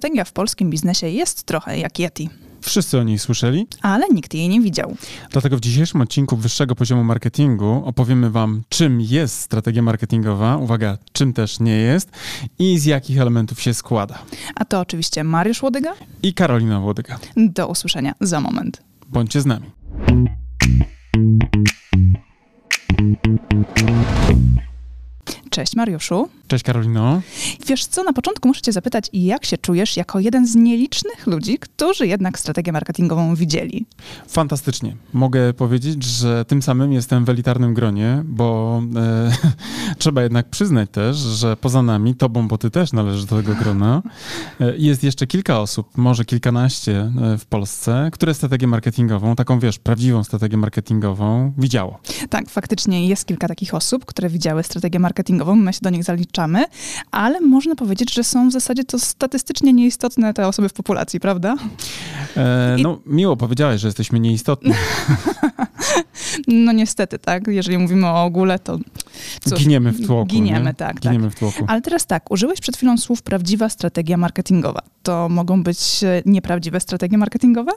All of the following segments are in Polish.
strategia w polskim biznesie jest trochę jak Yeti. Wszyscy o niej słyszeli, ale nikt jej nie widział. Dlatego w dzisiejszym odcinku wyższego poziomu marketingu opowiemy Wam, czym jest strategia marketingowa, uwaga, czym też nie jest i z jakich elementów się składa. A to oczywiście Mariusz Łodyga i Karolina Łodyga. Do usłyszenia za moment. Bądźcie z nami. Cześć Mariuszu. Cześć Karolino. Wiesz co, na początku muszę cię zapytać, jak się czujesz jako jeden z nielicznych ludzi, którzy jednak strategię marketingową widzieli? Fantastycznie. Mogę powiedzieć, że tym samym jestem w elitarnym gronie, bo e, trzeba jednak przyznać też, że poza nami, tobą, bo ty też należysz do tego grona, e, jest jeszcze kilka osób, może kilkanaście e, w Polsce, które strategię marketingową, taką wiesz, prawdziwą strategię marketingową widziało. Tak, faktycznie jest kilka takich osób, które widziały strategię marketingową, my się do nich zaliczamy ale można powiedzieć, że są w zasadzie to statystycznie nieistotne te osoby w populacji, prawda? E, no, I... miło powiedziałeś, że jesteśmy nieistotni. no niestety, tak. Jeżeli mówimy o ogóle, to cóż, Giniemy w tłoku. Giniemy, nie? tak. Giniemy tak. w tłoku. Ale teraz tak, użyłeś przed chwilą słów prawdziwa strategia marketingowa. To mogą być e, nieprawdziwe strategie marketingowe?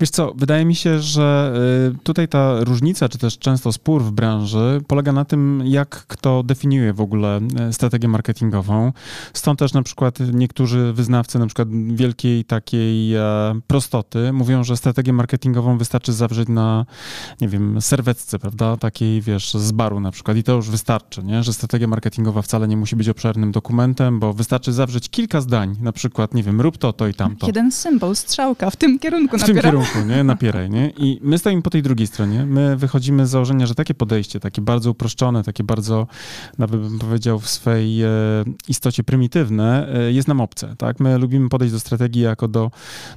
Wiesz co, wydaje mi się, że e, tutaj ta różnica, czy też często spór w branży polega na tym, jak kto definiuje w ogóle e, strategię marketingową. Stąd też na przykład niektórzy wyznawcy na przykład wielkiej takiej prostoty mówią, że strategię marketingową wystarczy zawrzeć na, nie wiem, serwetce, prawda, takiej, wiesz, z baru na przykład i to już wystarczy, nie? że strategia marketingowa wcale nie musi być obszernym dokumentem, bo wystarczy zawrzeć kilka zdań, na przykład, nie wiem, rób to, to i tamto. Jeden symbol, strzałka, w tym kierunku W tym kierunku, nie? Napieraj, nie? I my stoimy po tej drugiej stronie. My wychodzimy z założenia, że takie podejście, takie bardzo uproszczone, takie bardzo, nawet bym powiedział, w swej e, istocie prymitywne, e, jest nam obce, tak? My lubimy podejść do strategii jako do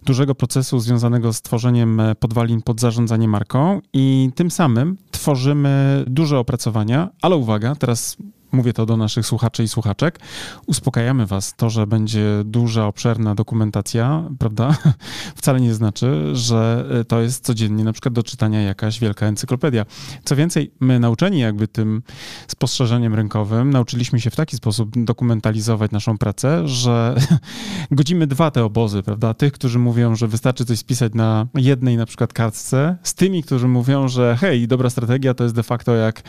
dużego procesu związanego z tworzeniem e, podwalin pod zarządzanie marką i tym samym tworzymy duże opracowania, ale uwaga, teraz mówię to do naszych słuchaczy i słuchaczek, uspokajamy was. To, że będzie duża, obszerna dokumentacja, prawda, wcale nie znaczy, że e, to jest codziennie na przykład do czytania jakaś wielka encyklopedia. Co więcej, my nauczeni jakby tym spostrzeżeniem rynkowym, nauczyliśmy się w taki sposób dokumentalizować naszą pracę, że godzimy dwa te obozy, prawda, tych, którzy mówią, że wystarczy coś spisać na jednej na przykład kartce, z tymi, którzy mówią, że hej, dobra strategia to jest de facto jak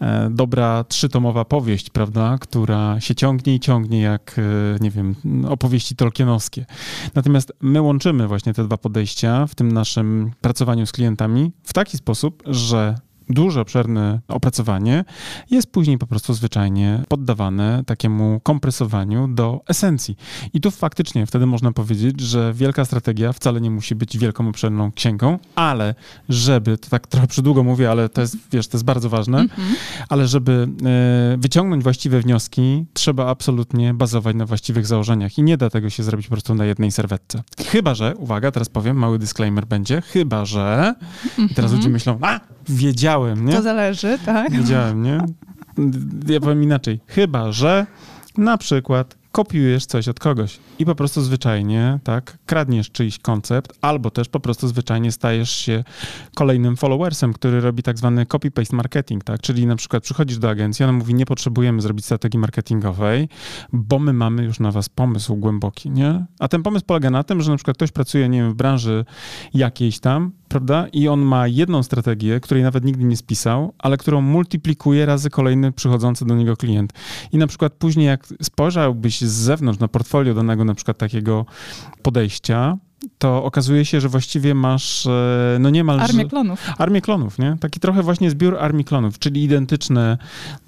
e, dobra trzytomowa opowieść, prawda, która się ciągnie i ciągnie jak, e, nie wiem, opowieści tolkienowskie. Natomiast my łączymy właśnie te dwa podejścia w tym naszym pracowaniu z klientami w taki sposób, że duże, obszerne opracowanie jest później po prostu zwyczajnie poddawane takiemu kompresowaniu do esencji. I tu faktycznie wtedy można powiedzieć, że wielka strategia wcale nie musi być wielką, obszerną księgą, ale żeby, to tak trochę przydługo mówię, ale to jest, wiesz, to jest bardzo ważne, mm -hmm. ale żeby e, wyciągnąć właściwe wnioski, trzeba absolutnie bazować na właściwych założeniach i nie da tego się zrobić po prostu na jednej serwetce. Chyba, że, uwaga, teraz powiem, mały disclaimer będzie, chyba, że, mm -hmm. teraz ludzie myślą, a, wiedziałem, nie? To zależy, tak? Wiedziałem, nie? Ja powiem inaczej. Chyba, że na przykład kopiujesz coś od kogoś i po prostu zwyczajnie, tak, kradniesz czyjś koncept, albo też po prostu zwyczajnie stajesz się kolejnym followersem, który robi tak zwany copy-paste marketing, tak, czyli na przykład przychodzisz do agencji, ona mówi, nie potrzebujemy zrobić strategii marketingowej, bo my mamy już na was pomysł głęboki, nie? A ten pomysł polega na tym, że na przykład ktoś pracuje, nie wiem, w branży jakiejś tam, prawda? I on ma jedną strategię, której nawet nigdy nie spisał, ale którą multiplikuje razy kolejny przychodzący do niego klient. I na przykład później, jak spojrzałbyś z zewnątrz na portfolio danego na przykład takiego podejścia, to okazuje się, że właściwie masz e, no niemal... Armię klonów. Armię klonów, nie? Taki trochę właśnie zbiór armii klonów, czyli identyczne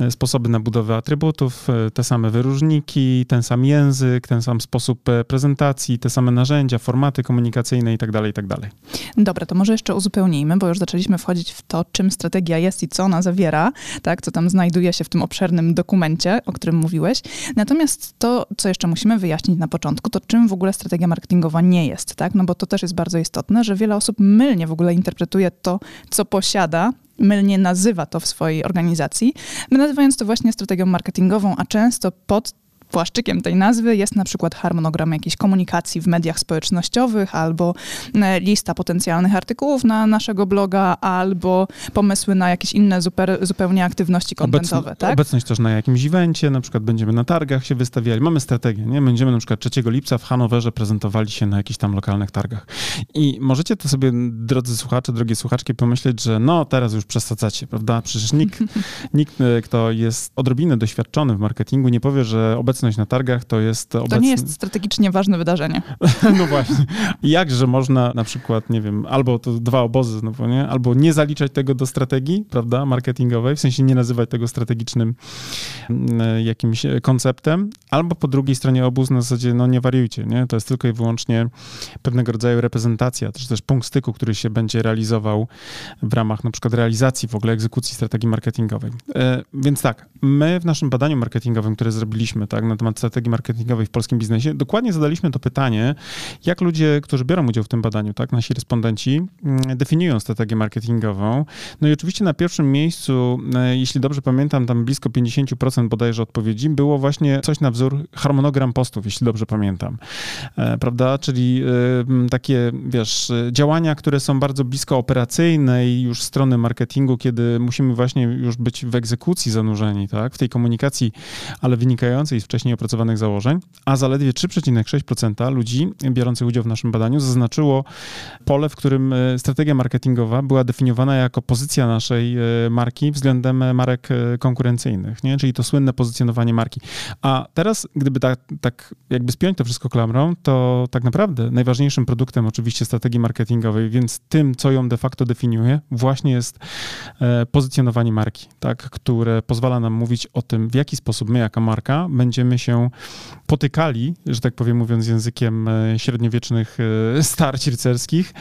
e, sposoby na budowę atrybutów, e, te same wyróżniki, ten sam język, ten sam sposób prezentacji, te same narzędzia, formaty komunikacyjne i tak dalej, i tak dalej. Dobra, to może jeszcze uzupełnijmy, bo już zaczęliśmy wchodzić w to, czym strategia jest i co ona zawiera, tak? Co tam znajduje się w tym obszernym dokumencie, o którym mówiłeś. Natomiast to, co jeszcze musimy wyjaśnić na początku, to czym w ogóle strategia marketingowa nie jest, tak? No bo to też jest bardzo istotne, że wiele osób mylnie w ogóle interpretuje to, co posiada, mylnie nazywa to w swojej organizacji, nazywając to właśnie strategią marketingową, a często pod płaszczykiem tej nazwy jest na przykład harmonogram jakiejś komunikacji w mediach społecznościowych, albo e, lista potencjalnych artykułów na naszego bloga, albo pomysły na jakieś inne zuper, zupełnie aktywności kontentowe. Obecn tak? Obecność też na jakimś evencie, na przykład będziemy na targach się wystawiali. Mamy strategię, nie? Będziemy na przykład 3 lipca w Hanowerze prezentowali się na jakichś tam lokalnych targach. I możecie to sobie, drodzy słuchacze, drogie słuchaczki, pomyśleć, że no teraz już przesadzacie, prawda? Przecież nikt, nikt e, kto jest odrobinę doświadczony w marketingu, nie powie, że obecność na targach to jest... Obecny... To nie jest strategicznie ważne wydarzenie. no właśnie. Jakże można na przykład, nie wiem, albo to dwa obozy znowu, nie? Albo nie zaliczać tego do strategii, prawda, marketingowej, w sensie nie nazywać tego strategicznym mm, jakimś konceptem, albo po drugiej stronie obóz na zasadzie, no nie wariujcie, nie? To jest tylko i wyłącznie pewnego rodzaju reprezentacja, czy też punkt styku, który się będzie realizował w ramach na przykład realizacji w ogóle egzekucji strategii marketingowej. E, więc tak, my w naszym badaniu marketingowym, które zrobiliśmy tak, na temat strategii marketingowej w polskim biznesie, dokładnie zadaliśmy to pytanie, jak ludzie, którzy biorą udział w tym badaniu, tak, nasi respondenci, mm, definiują strategię marketingową. No i oczywiście na pierwszym miejscu, e, jeśli dobrze pamiętam, tam blisko 50% bodajże odpowiedzi było właśnie coś na wzór harmonogram postów, jeśli dobrze pamiętam. E, prawda? Czyli e, takie, wiesz, działania, które są bardzo blisko operacyjnej już strony marketingu, kiedy musimy właśnie już być w egzekucji zanurzeni, tak? W tej komunikacji, ale wynikającej z wcześniej opracowanych założeń, a zaledwie 3,6% ludzi biorących udział w naszym badaniu zaznaczyło pole, w którym e, strategia marketingowa była definiowana jako pozycja naszej marki względem marek konkurencyjnych, nie? Czyli to słynne pozycjonowanie marki. A teraz, gdyby tak, tak jakby spiąć to wszystko klamrą, to tak naprawdę najważniejszym produktem oczywiście strategii marketingowej, więc tym, co ją de facto definiuje, właśnie jest e, pozycjonowanie marki, tak, które pozwala nam mówić o tym, w jaki sposób my jako marka będziemy się potykali, że tak powiem mówiąc językiem e, średniowiecznych e, starć rycerskich,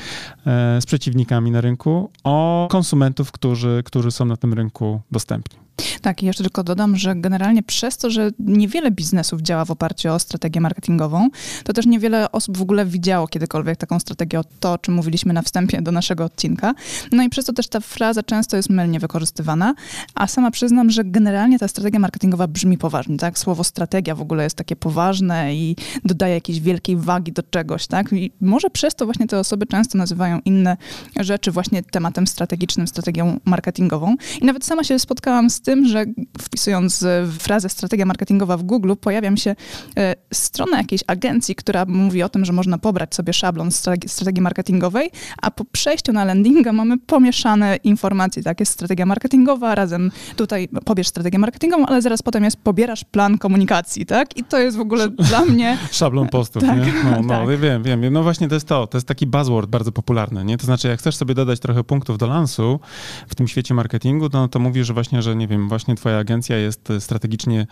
z przeciwnikami na rynku, o konsumentów, którzy, którzy są na tym rynku dostępni. Tak, i jeszcze tylko dodam, że generalnie przez to, że niewiele biznesów działa w oparciu o strategię marketingową, to też niewiele osób w ogóle widziało kiedykolwiek taką strategię, o to, o czym mówiliśmy na wstępie do naszego odcinka. No i przez to też ta fraza często jest mylnie wykorzystywana, a sama przyznam, że generalnie ta strategia marketingowa brzmi poważnie, tak? Słowo strategia w ogóle jest takie poważne i dodaje jakiejś wielkiej wagi do czegoś, tak? I może przez to właśnie te osoby często nazywają inne rzeczy właśnie tematem strategicznym, strategią marketingową. I nawet sama się spotkałam z tym, że wpisując e, frazę strategia marketingowa w Google, pojawia mi się e, strona jakiejś agencji, która mówi o tym, że można pobrać sobie szablon strategii marketingowej, a po przejściu na landinga mamy pomieszane informacje, tak, jest strategia marketingowa, razem tutaj pobierz strategię marketingową, ale zaraz potem jest pobierasz plan komunikacji, tak? I to jest w ogóle dla mnie... Szablon postów, tak, nie? No, no tak. wiem, wiem. No właśnie to jest to, to jest taki buzzword bardzo popularny, nie? To znaczy, jak chcesz sobie dodać trochę punktów do lansu w tym świecie marketingu, to, no, to mówisz, właśnie, że nie wiem, właśnie twoja agencja jest strategicznie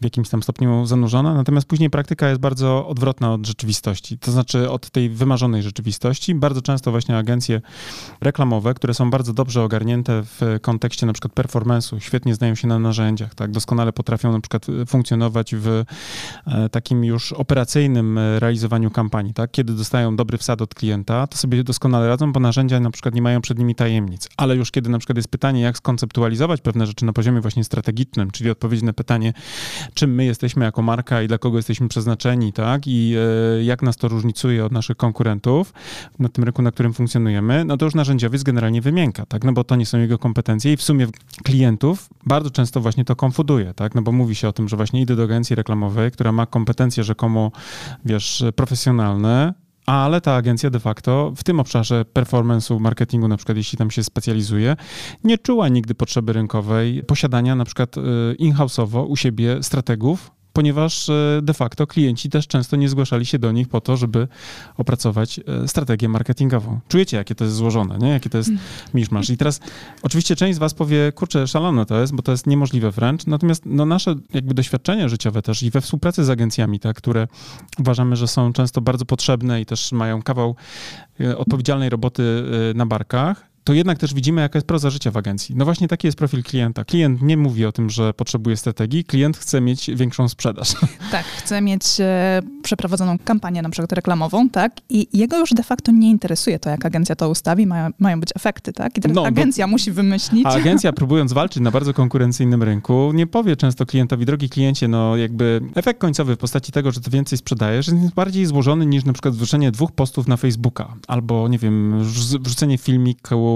w jakimś tam stopniu zanurzona, natomiast później praktyka jest bardzo odwrotna od rzeczywistości, to znaczy od tej wymarzonej rzeczywistości. Bardzo często właśnie agencje reklamowe, które są bardzo dobrze ogarnięte w kontekście na przykład performance'u, świetnie znają się na narzędziach, tak, doskonale potrafią na przykład funkcjonować w e, takim już operacyjnym e, realizowaniu kampanii, tak, kiedy dostają dobry wsad od klienta, to sobie doskonale radzą, bo narzędzia na przykład nie mają przed nimi tajemnic, ale już kiedy na przykład jest pytanie, jak skonceptualizować pewne rzeczy na poziomie właśnie strategicznym, czyli odpowiedź na pytanie, czym my jesteśmy jako marka i dla kogo jesteśmy przeznaczeni, tak? I e, jak nas to różnicuje od naszych konkurentów na tym rynku, na którym funkcjonujemy, no to już narzędziowiec generalnie wymięka, tak? No bo to nie są jego kompetencje i w sumie klientów bardzo często właśnie to konfuduje, tak? No bo mówi się o tym, że właśnie idę do agencji reklamowej, która ma kompetencje rzekomo, wiesz, profesjonalne, ale ta agencja de facto w tym obszarze performance'u, marketingu, na przykład jeśli tam się specjalizuje, nie czuła nigdy potrzeby rynkowej posiadania na przykład y, in-house'owo u siebie strategów, ponieważ e, de facto klienci też często nie zgłaszali się do nich po to, żeby opracować e, strategię marketingową. Czujecie, jakie to jest złożone, nie? Jakie to jest miszmasz. I teraz oczywiście część z was powie, kurczę, szalone to jest, bo to jest niemożliwe wręcz, natomiast no, nasze jakby doświadczenia życiowe też i we współpracy z agencjami, tak, które uważamy, że są często bardzo potrzebne i też mają kawał e, odpowiedzialnej roboty na barkach, to jednak też widzimy, jaka jest proza życia w agencji. No właśnie taki jest profil klienta. Klient nie mówi o tym, że potrzebuje strategii, klient chce mieć większą sprzedaż. Tak, chce mieć e, przeprowadzoną kampanię na przykład reklamową, tak? I jego już de facto nie interesuje to, jak agencja to ustawi, mają, mają być efekty, tak? I teraz no, agencja bo, musi wymyślić. A agencja próbując walczyć na bardzo konkurencyjnym rynku, nie powie często klientowi, drogi kliencie, no jakby efekt końcowy w postaci tego, że ty więcej sprzedajesz, jest bardziej złożony niż na przykład wrzucenie dwóch postów na Facebooka, albo nie wiem, wrzucenie filmiku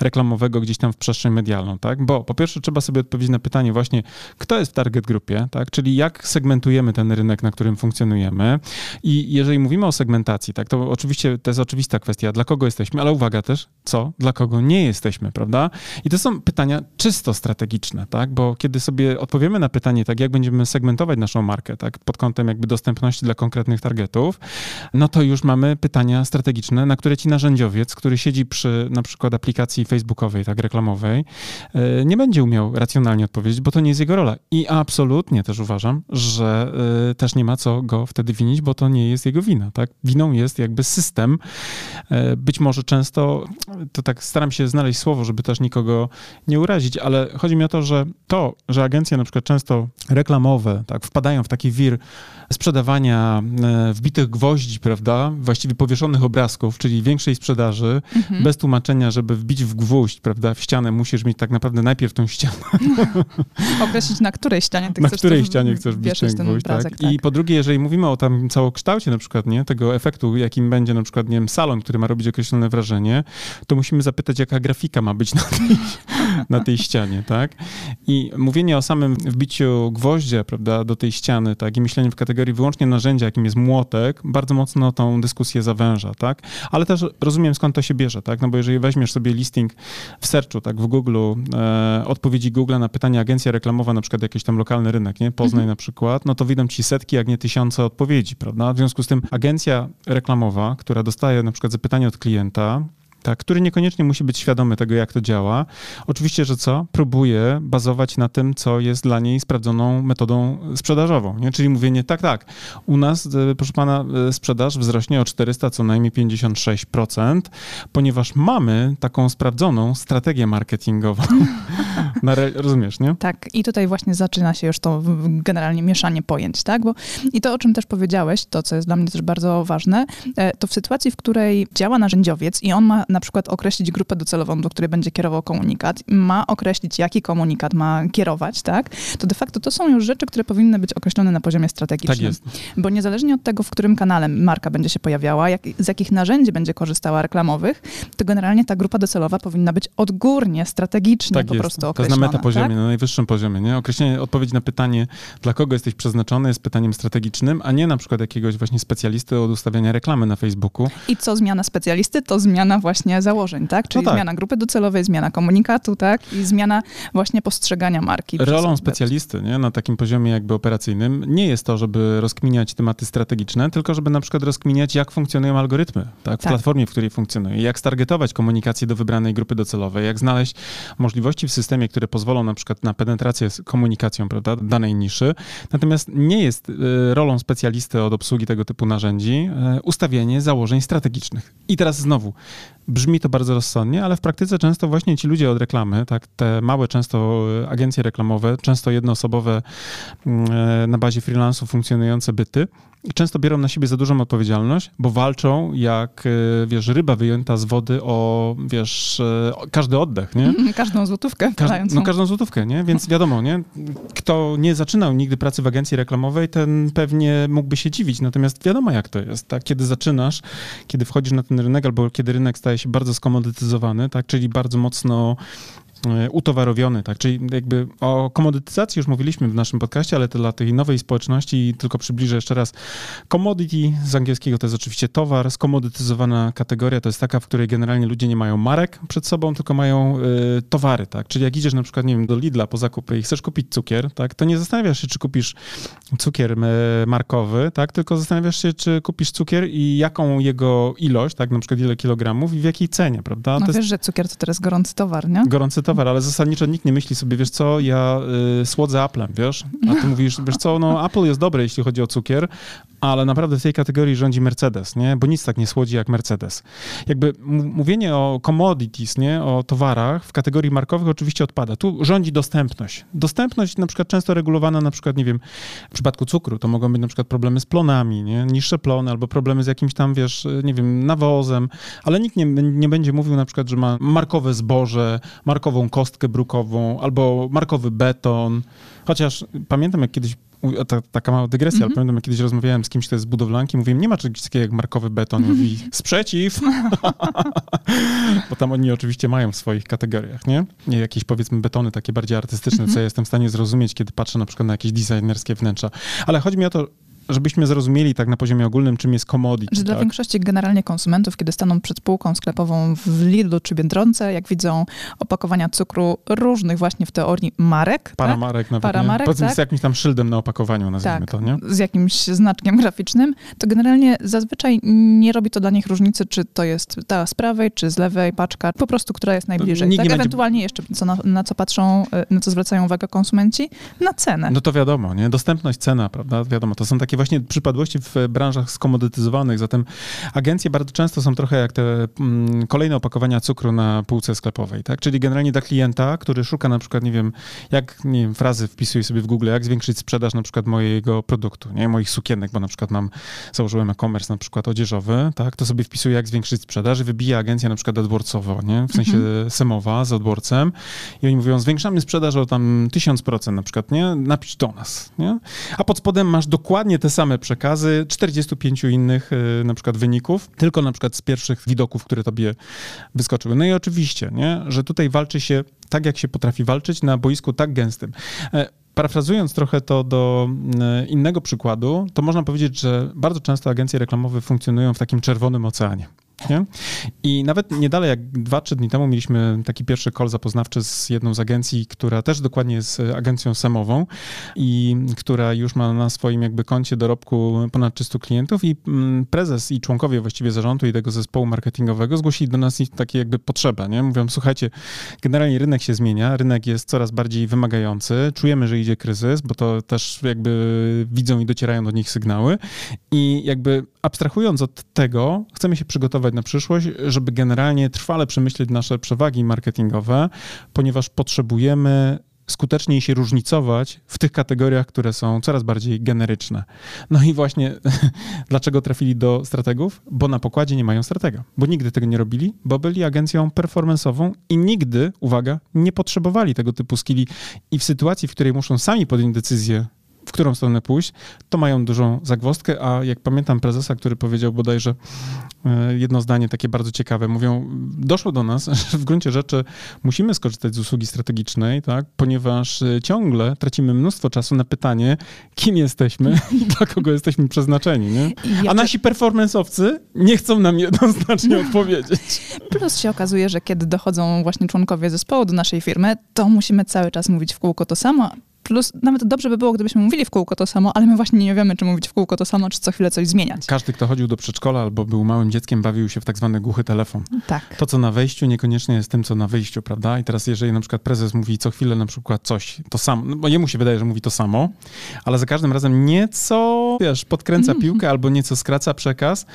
reklamowego gdzieś tam w przestrzeń medialną, tak? Bo po pierwsze trzeba sobie odpowiedzieć na pytanie właśnie, kto jest w target grupie, tak? Czyli jak segmentujemy ten rynek, na którym funkcjonujemy. I jeżeli mówimy o segmentacji, tak, to oczywiście to jest oczywista kwestia, dla kogo jesteśmy, ale uwaga też, co, dla kogo nie jesteśmy, prawda? I to są pytania czysto strategiczne, tak? Bo kiedy sobie odpowiemy na pytanie, tak, jak będziemy segmentować naszą markę, tak, pod kątem jakby dostępności dla konkretnych targetów, no to już mamy pytania strategiczne, na które ci narzędziowiec, który siedzi przy na przykład aplikacji facebookowej, tak, reklamowej, e, nie będzie umiał racjonalnie odpowiedzieć, bo to nie jest jego rola. I absolutnie też uważam, że e, też nie ma co go wtedy winić, bo to nie jest jego wina, tak? Winą jest jakby system. E, być może często, to tak staram się znaleźć słowo, żeby też nikogo nie urazić, ale chodzi mi o to, że to, że agencje na przykład często reklamowe, tak, wpadają w taki wir sprzedawania wbitych gwoździ, prawda, właściwie powieszonych obrazków, czyli większej sprzedaży, mhm. bez tłumaczenia, żeby wbić w gwóźdź, prawda, w ścianę musisz mieć tak naprawdę najpierw tą ścianę. Określić, na której ścianie ty na chcesz której ścianie chcesz wbić ten gwóźdź, tak? tak? I po drugie, jeżeli mówimy o tam całokształcie na przykład, nie, tego efektu, jakim będzie na przykład, nie wiem, salon, który ma robić określone wrażenie, to musimy zapytać, jaka grafika ma być na tej, na tej ścianie, tak? I mówienie o samym wbiciu gwoździa, prawda, do tej ściany, tak, i myślenie w kategorii wyłącznie narzędzia, jakim jest młotek, bardzo mocno tą dyskusję zawęża, tak? Ale też rozumiem, skąd to się bierze, tak? No bo jeżeli weźmiesz sobie listing w searchu, tak, w Google, e, odpowiedzi Google na pytanie agencja reklamowa, na przykład jakiś tam lokalny rynek, nie? Poznań mhm. na przykład, no to widzą ci setki, jak nie tysiące odpowiedzi, prawda? W związku z tym agencja reklamowa, która dostaje na przykład zapytanie od klienta, tak, który niekoniecznie musi być świadomy tego, jak to działa. Oczywiście, że co? Próbuje bazować na tym, co jest dla niej sprawdzoną metodą sprzedażową. Nie? Czyli mówienie, tak, tak, u nas, e, proszę pana, e, sprzedaż wzrośnie o 400, co najmniej 56%, ponieważ mamy taką sprawdzoną strategię marketingową. rozumiesz, nie? Tak, i tutaj właśnie zaczyna się już to generalnie mieszanie pojęć, tak? Bo i to, o czym też powiedziałeś, to, co jest dla mnie też bardzo ważne, e, to w sytuacji, w której działa narzędziowiec i on ma na przykład określić grupę docelową, do której będzie kierował komunikat, ma określić, jaki komunikat ma kierować, tak, to de facto to są już rzeczy, które powinny być określone na poziomie strategicznym. Tak jest. Bo niezależnie od tego, w którym kanale marka będzie się pojawiała, jak, z jakich narzędzi będzie korzystała reklamowych, to generalnie ta grupa docelowa powinna być odgórnie, strategicznie tak po jest. prostu określona. To jest na metapoziomie, tak? na najwyższym poziomie, nie? Określenie, odpowiedź na pytanie, dla kogo jesteś przeznaczony, jest pytaniem strategicznym, a nie na przykład jakiegoś właśnie specjalisty od ustawiania reklamy na Facebooku. I co zmiana specjalisty, to zmiana właśnie właśnie założeń, tak? Czyli no tak. zmiana grupy docelowej, zmiana komunikatu, tak? I zmiana właśnie postrzegania marki. Rolą specjalisty nie? na takim poziomie jakby operacyjnym nie jest to, żeby rozkminiać tematy strategiczne, tylko żeby na przykład rozkminiać, jak funkcjonują algorytmy, tak? W tak. platformie, w której funkcjonuje, jak stargetować komunikację do wybranej grupy docelowej, jak znaleźć możliwości w systemie, które pozwolą na przykład na penetrację z komunikacją, prawda, danej niszy. Natomiast nie jest y, rolą specjalisty od obsługi tego typu narzędzi y, ustawienie założeń strategicznych. I teraz znowu, brzmi to bardzo rozsądnie, ale w praktyce często właśnie ci ludzie od reklamy, tak, te małe często agencje reklamowe, często jednoosobowe mm, e, na bazie freelansu funkcjonujące byty, często biorą na siebie za dużą odpowiedzialność, bo walczą jak, e, wiesz, ryba wyjęta z wody o, wiesz, e, każdy oddech, nie? Każdą złotówkę. Każ, no każdą złotówkę, nie? Więc wiadomo, nie? Kto nie zaczynał nigdy pracy w agencji reklamowej, ten pewnie mógłby się dziwić, natomiast wiadomo jak to jest, tak? Kiedy zaczynasz, kiedy wchodzisz na ten rynek, albo kiedy rynek staje się bardzo skomodytyzowany, tak? Czyli bardzo mocno utowarowiony, tak? Czyli jakby o komodytyzacji już mówiliśmy w naszym podcaście, ale to dla tej nowej społeczności tylko przybliżę jeszcze raz. Commodity z angielskiego to jest oczywiście towar, skomodytyzowana kategoria to jest taka, w której generalnie ludzie nie mają marek przed sobą, tylko mają y, towary, tak? Czyli jak idziesz na przykład, nie wiem, do Lidla po zakupy i chcesz kupić cukier, tak? To nie zastanawiasz się, czy kupisz cukier markowy, tak? Tylko zastanawiasz się, czy kupisz cukier i jaką jego ilość, tak? Na przykład ile kilogramów i w jakiej cenie, prawda? No to wiesz, jest... że cukier to teraz gorący towar, nie? Gorący towar towar, ale zasadniczo nikt nie myśli sobie, wiesz co, ja y, słodzę Applem, wiesz? A ty mówisz, wiesz co, no Apple jest dobre, jeśli chodzi o cukier, ale naprawdę w tej kategorii rządzi Mercedes, nie? Bo nic tak nie słodzi jak Mercedes. Jakby mówienie o commodities, nie? O towarach w kategorii markowych oczywiście odpada. Tu rządzi dostępność. Dostępność na przykład często regulowana na przykład, nie wiem, w przypadku cukru to mogą być na przykład problemy z plonami, nie? Niższe plony albo problemy z jakimś tam, wiesz, nie wiem, nawozem, ale nikt nie, nie będzie mówił na przykład, że ma markowe zboże, markową kostkę brukową albo markowy beton. Chociaż pamiętam, jak kiedyś ta, taka mała dygresja, mm -hmm. ale mhm. pamiętam, jak kiedyś rozmawiałem z kimś, kto jest z budowlanki, mówiłem, nie ma czegoś takiego jak markowy beton. Mówi, sprzeciw! Bo tam oni oczywiście mają w swoich kategoriach, nie? jakieś powiedzmy betony takie bardziej artystyczne, mm -hmm. co ja jestem w stanie zrozumieć, kiedy patrzę na przykład na jakieś designerskie wnętrza. Ale chodzi mi o to, żebyśmy zrozumieli tak na poziomie ogólnym, czym jest commodity. Że tak? dla większości generalnie konsumentów, kiedy staną przed półką sklepową w Lidlu czy Biedronce, jak widzą opakowania cukru różnych właśnie w teorii marek. Paramarek tak? nawet, Paramarek, tak? z jakimś tam szyldem na opakowaniu, nazwijmy tak, to, nie? z jakimś znaczkiem graficznym, to generalnie zazwyczaj nie robi to dla nich różnicy, czy to jest ta z prawej, czy z lewej paczka, po prostu, która jest najbliżej. Nikt tak? Ewentualnie będzie... jeszcze, co na, na, co patrzą, na co zwracają uwagę konsumenci, na cenę. No to wiadomo, nie? Dostępność, cena, prawda? Wiadomo, to są takie właśnie przypadłości w branżach skomodytyzowanych, zatem agencje bardzo często są trochę jak te mm, kolejne opakowania cukru na półce sklepowej, tak? Czyli generalnie dla klienta, który szuka na przykład, nie wiem, jak, nie wiem, frazy wpisuje sobie w Google, jak zwiększyć sprzedaż na przykład mojego produktu, nie? Moich sukienek, bo na przykład mam, założyłem e-commerce na przykład odzieżowy, tak? To sobie wpisuje, jak zwiększyć sprzedaż i wybija agencja na przykład AdWordsowo, nie? W sensie mhm. semowa z AdWordsem i oni mówią, zwiększamy sprzedaż o tam 1000% na przykład, nie? Napisz do nas, nie? A pod spodem masz dokładnie te same przekazy 45 innych y, na przykład wyników, tylko na przykład z pierwszych widoków, które tobie wyskoczyły. No i oczywiście, nie, że tutaj walczy się tak, jak się potrafi walczyć na boisku tak gęstym. E, parafrazując trochę to do e, innego przykładu, to można powiedzieć, że bardzo często agencje reklamowe funkcjonują w takim czerwonym oceanie. Nie? I nawet nie dalej jak dwa, trzy dni temu mieliśmy taki pierwszy call zapoznawczy z jedną z agencji, która też dokładnie jest agencją semową i która już ma na swoim jakby koncie dorobku ponad 300 klientów i mm, prezes i członkowie właściwie zarządu i tego zespołu marketingowego zgłosili do nas takie jakby potrzebę, nie? Mówią, słuchajcie, generalnie rynek się zmienia, rynek jest coraz bardziej wymagający, czujemy, że idzie kryzys, bo to też jakby widzą i docierają do nich sygnały i jakby abstrahując od tego, chcemy się przygotować na przyszłość, żeby generalnie trwale przemyśleć nasze przewagi marketingowe, ponieważ potrzebujemy skuteczniej się różnicować w tych kategoriach, które są coraz bardziej generyczne. No i właśnie dlaczego trafili do strategów? Bo na pokładzie nie mają stratega, bo nigdy tego nie robili, bo byli agencją performance'ową i nigdy, uwaga, nie potrzebowali tego typu skilli i w sytuacji, w której muszą sami podjąć decyzję w którą stronę pójść, to mają dużą zagwozdkę, a jak pamiętam prezesa, który powiedział bodajże e, jedno zdanie takie bardzo ciekawe, mówią, doszło do nas, że w gruncie rzeczy musimy skorzystać z usługi strategicznej, tak, ponieważ e, ciągle tracimy mnóstwo czasu na pytanie, kim jesteśmy i dla kogo jesteśmy przeznaczeni, nie? A nasi performance'owcy nie chcą nam jednoznacznie odpowiedzieć. Plus się okazuje, że kiedy dochodzą właśnie członkowie zespołu do naszej firmy, to musimy cały czas mówić w kółko to samo, Plus nawet dobrze by było, gdybyśmy mówili w kółko to samo, ale my właśnie nie wiemy, czy mówić w kółko to samo, czy co chwilę coś zmieniać. Każdy, kto chodził do przedszkola albo był małym dzieckiem, bawił się w tak zwany głuchy telefon. Tak. To, co na wejściu, niekoniecznie jest tym, co na wyjściu, prawda? I teraz, jeżeli na przykład prezes mówi co chwilę na przykład coś, to samo, no bo jemu się wydaje, że mówi to samo, ale za każdym razem nieco, wiesz, podkręca mm. piłkę albo nieco skraca przekaz,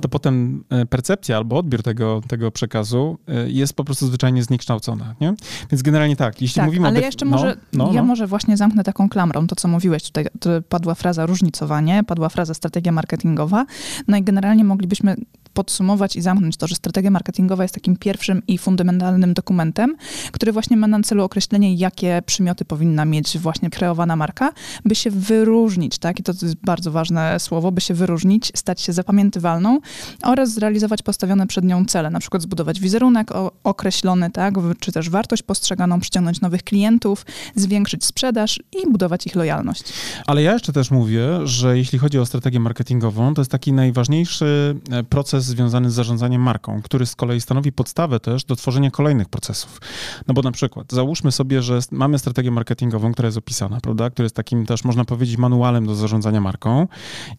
to potem e, percepcja albo odbiór tego, tego przekazu e, jest po prostu zwyczajnie zniekształcona, nie? Więc generalnie tak, jeśli tak, mówimy ale o... Ale jeszcze może, no, no, ja no. może właśnie zamknę taką klamrą to, co mówiłeś tutaj. padła fraza różnicowanie, padła fraza strategia marketingowa. No i generalnie moglibyśmy podsumować i zamknąć to, że strategia marketingowa jest takim pierwszym i fundamentalnym dokumentem, który właśnie ma na celu określenie, jakie przymioty powinna mieć właśnie kreowana marka, by się wyróżnić, tak? I to jest bardzo ważne słowo, by się wyróżnić, stać się zapamiętywalną oraz zrealizować postawione przed nią cele, na przykład zbudować wizerunek określony, tak? Czy też wartość postrzeganą, przyciągnąć nowych klientów, zwiększyć sprzedaż i budować ich lojalność. Ale ja jeszcze też mówię, że jeśli chodzi o strategię marketingową, to jest taki najważniejszy e, proces proces związany z zarządzaniem marką, który z kolei stanowi podstawę też do tworzenia kolejnych procesów. No bo na przykład załóżmy sobie, że mamy strategię marketingową, która jest opisana, prawda, która jest takim też, można powiedzieć, manualem do zarządzania marką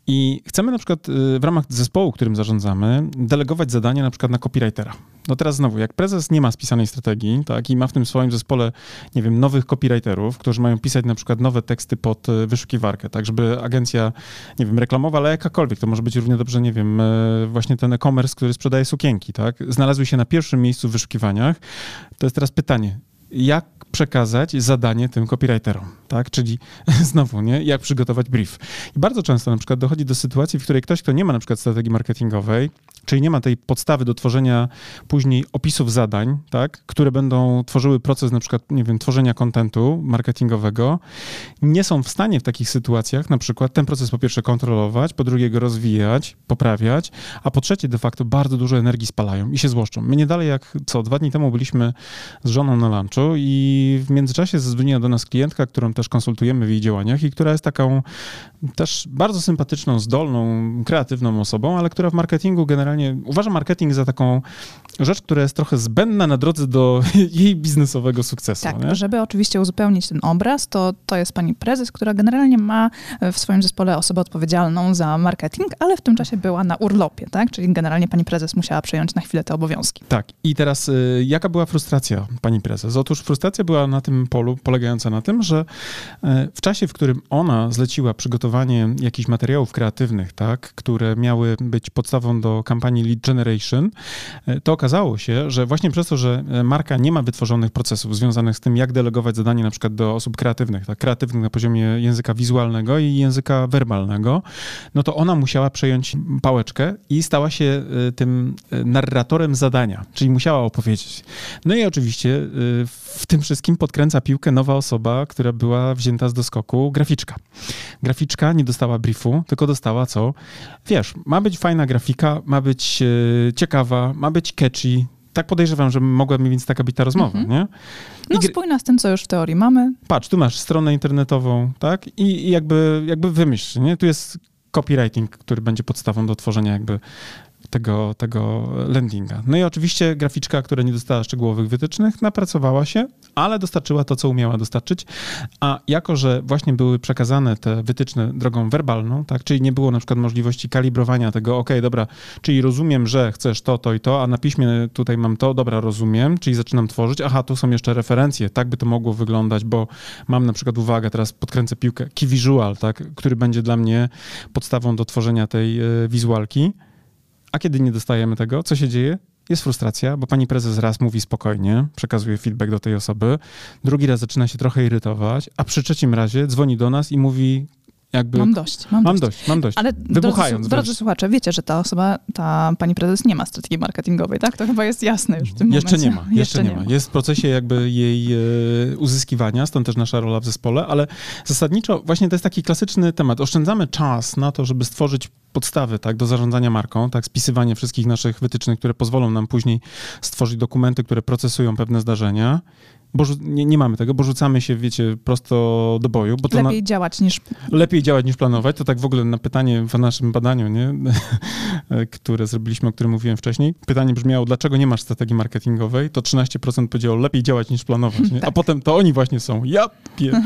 i chcemy na przykład y, w ramach zespołu, którym zarządzamy, delegować zadanie na przykład na copywritera No teraz znowu, jak prezes nie ma spisanej strategii, tak, i ma w tym swoim zespole, nie wiem, nowych copywriterów, którzy mają pisać na przykład nowe teksty pod e, wyszukiwarkę, tak, żeby agencja, nie wiem, reklamowa, ale jakakolwiek, to może być równie dobrze, nie wiem, e, właśnie ten e-commerce, który sprzedaje sukienki, tak, znalazły się na pierwszym miejscu w wyszukiwaniach. To jest teraz pytanie, jak przekazać zadanie tym copywriterom, tak? Czyli znowu, nie? Jak przygotować brief. I bardzo często na przykład dochodzi do sytuacji, w której ktoś, kto nie ma na przykład strategii marketingowej, czyli nie ma tej podstawy do tworzenia później opisów zadań, tak, które będą tworzyły proces na przykład, nie wiem, tworzenia kontentu marketingowego, nie są w stanie w takich sytuacjach na przykład ten proces po pierwsze kontrolować, po drugie go rozwijać, poprawiać, a po trzecie de facto bardzo dużo energii spalają i się złoszczą. My nie dalej jak co, dwa dni temu byliśmy z żoną na i w międzyczasie zadzwoniła do nas klientka, którą też konsultujemy w jej działaniach i która jest taką też bardzo sympatyczną, zdolną, kreatywną osobą, ale która w marketingu generalnie uważa marketing za taką rzecz, która jest trochę zbędna na drodze do jej biznesowego sukcesu. Tak, nie? żeby oczywiście uzupełnić ten obraz, to to jest pani prezes, która generalnie ma w swoim zespole osobę odpowiedzialną za marketing, ale w tym czasie była na urlopie, tak? Czyli generalnie pani prezes musiała przejąć na chwilę te obowiązki. Tak. I teraz y, jaka była frustracja pani prezes? Otóż frustracja była na tym polu polegająca na tym, że y, w czasie, w którym ona zleciła przygotowanie jakichś materiałów kreatywnych, tak, które miały być podstawą do kampanii Lead Generation, y, to okazało się, że właśnie przez to, że marka nie ma wytworzonych procesów związanych z tym, jak delegować zadanie na przykład do osób kreatywnych, tak, kreatywnych na poziomie języka wizualnego i języka werbalnego, no to ona musiała przejąć pałeczkę i stała się tym narratorem zadania, czyli musiała opowiedzieć. No i oczywiście w tym wszystkim podkręca piłkę nowa osoba, która była wzięta z doskoku, graficzka. Graficzka nie dostała briefu, tylko dostała co? Wiesz, ma być fajna grafika, ma być ciekawa, ma być catchy, tak podejrzewam, że mogła mniej więcej taka być ta rozmowa, mm -hmm. nie? I no spójna z tym, co już w teorii mamy. Patrz, tu masz stronę internetową, tak? I, i jakby, jakby wymyśl, nie? Tu jest copywriting, który będzie podstawą do tworzenia jakby tego, tego landinga. No i oczywiście graficzka, która nie dostała szczegółowych wytycznych, napracowała się, ale dostarczyła to, co umiała dostarczyć, a jako, że właśnie były przekazane te wytyczne drogą werbalną, tak, czyli nie było na przykład możliwości kalibrowania tego, ok, dobra, czyli rozumiem, że chcesz to, to i to, a na piśmie tutaj mam to, dobra, rozumiem, czyli zaczynam tworzyć, aha, tu są jeszcze referencje, tak by to mogło wyglądać, bo mam na przykład uwagę, teraz podkręcę piłkę, key visual, tak, który będzie dla mnie podstawą do tworzenia tej y, wizualki, a kiedy nie dostajemy tego, co się dzieje? Jest frustracja, bo pani prezes raz mówi spokojnie, przekazuje feedback do tej osoby, drugi raz zaczyna się trochę irytować, a przy trzecim razie dzwoni do nas i mówi, jakby... Mam dość, mam, mam dość. dość. Mam dość, Ale Wybuchając drodzy, drodzy słuchacze, wiecie, że ta osoba, ta pani prezes nie ma strategii marketingowej, tak? To chyba jest jasne już w tym jeszcze momencie. Nie ma, jeszcze, jeszcze nie, ma. Jest w procesie jakby jej e, uzyskiwania, stąd też nasza rola w zespole, ale zasadniczo właśnie to jest taki klasyczny temat. Oszczędzamy czas na to, żeby stworzyć podstawy tak, do zarządzania marką, tak, spisywanie wszystkich naszych wytycznych, które pozwolą nam później stworzyć dokumenty, które procesują pewne zdarzenia bo nie, nie, mamy tego, bo rzucamy się, wiecie, prosto do boju. Bo lepiej na, działać niż... Lepiej działać niż planować. To tak w ogóle na pytanie w naszym badaniu, nie? które zrobiliśmy, o którym mówiłem wcześniej. Pytanie brzmiało, dlaczego nie masz strategii marketingowej? To 13% powiedziało, lepiej działać niż planować. Tak. A potem to oni właśnie są. Ja pie...